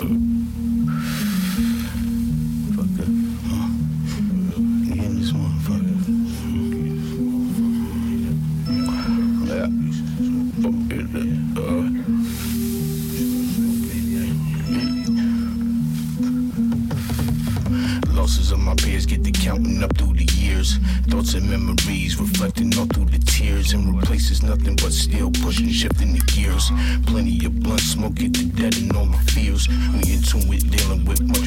Losses of my peers get to counting up through the years. Thoughts and memories reflecting all through the tears. And replaces nothing but still pushing, shifting the gears. Plenty of blunt smoke get the dead and all my fears. We in tune with dealing with much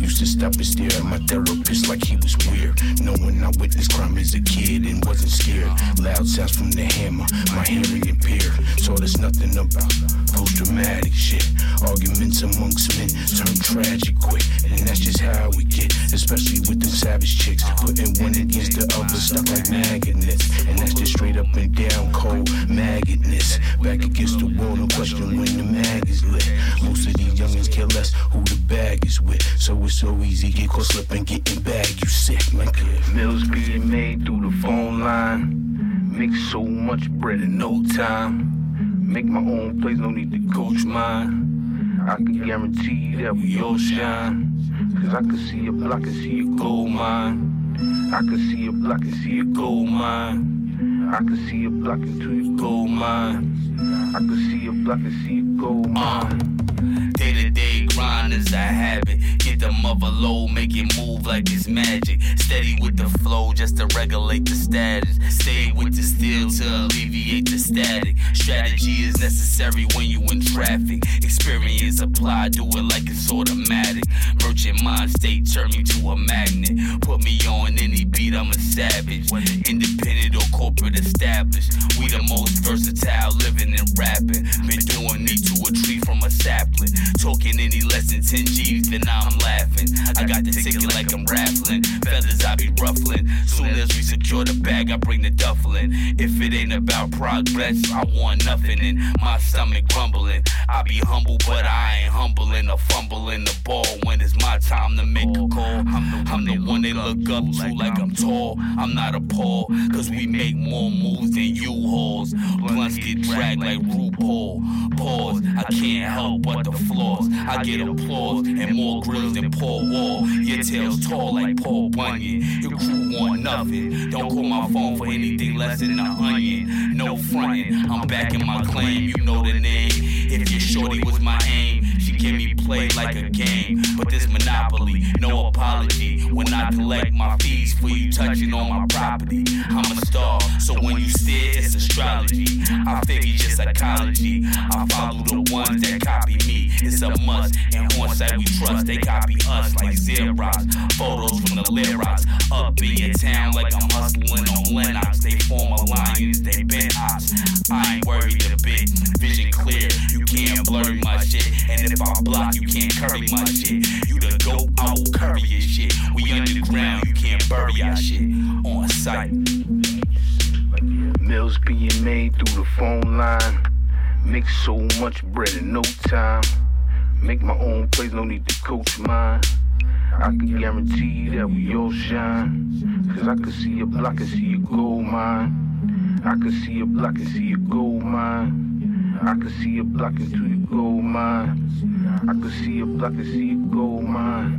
Used to stop and stare at my therapist like he was weird. Knowing I witnessed crime as a kid and wasn't scared. Loud sounds from the hammer, my hearing impaired. So there's nothing about post dramatic shit. Arguments amongst men turn tragic quick. And that's just how we get, especially with the savage chicks. Putting one against the other, stuck like magnets. And that's just straight up and down cold maggotness. Back against the wall, no question when the So it's so easy, get caught slipping, getting bag, you sick, nigga. Meals being made through the phone line. Make so much bread in no time. Make my own place, no need to coach mine. I can guarantee that we all shine. Cause I can see a block and see a gold mine. I can see a block and see a gold mine. I can see a block into your gold mine. I can see a block and see a gold mine. Day to day grind is a habit. The mother low, make it move like it's magic. Steady with the flow just to regulate the status. Stay with the steel to alleviate the static. Strategy is necessary when you in traffic. Experience applied, do it like it's automatic. Merchant mind state, turn me to a magnet. Put me on any beat, I'm a savage. Independent or corporate established. We the most versatile living and rapping. Been doing me to a tree from a sapling. Talking any less than 10 G's, then I'm laughing. I got the ticket like I'm raffling. Feathers I be ruffling. Soon as we secure the bag, I bring the duffel in. If it ain't about progress, I want nothing in my stomach grumbling. I be humble, but I ain't humbling or fumbling the ball when it's my time to make a call. I'm the, I'm the one they look up to like I'm tall. I'm not appalled, cause we make more moves than you hauls. Blunts get dragged like RuPaul. Pause, I can't help but the flaws. I get applause and more grills than Paul Wall. Your tail's tall like Paul Bunyan. Your crew want nothing. Don't call my phone for anything less than an onion. No frontin', I'm back in my claim. You know the name. If your shorty was my aim, she give me play like a game. But this monopoly, no apology. When I collect my fees for you touching on my property, I'm a star. So when you stare, it's astrology. I figure just psychology. I follow the ones that copy me. It's a must. And on that we trust, they copy us like Xerox. Photos from the Lyrox. Up in your town like I'm hustling on Lennox. They form alliance, they been ops. I ain't worried a bit. Vision clear, you can't blur my shit. And if I block, you can't curry my shit. You the goat, I will curry your shit. We underground, you can't bury our shit. On site. Being made through the phone line. Make so much bread in no time. Make my own place, no need to coach mine. I can guarantee that we all shine. Cause I can see a block and see a gold mine. I can see a block and see a gold mine. I can see a block into the gold mine. I can see a block and see a gold mine.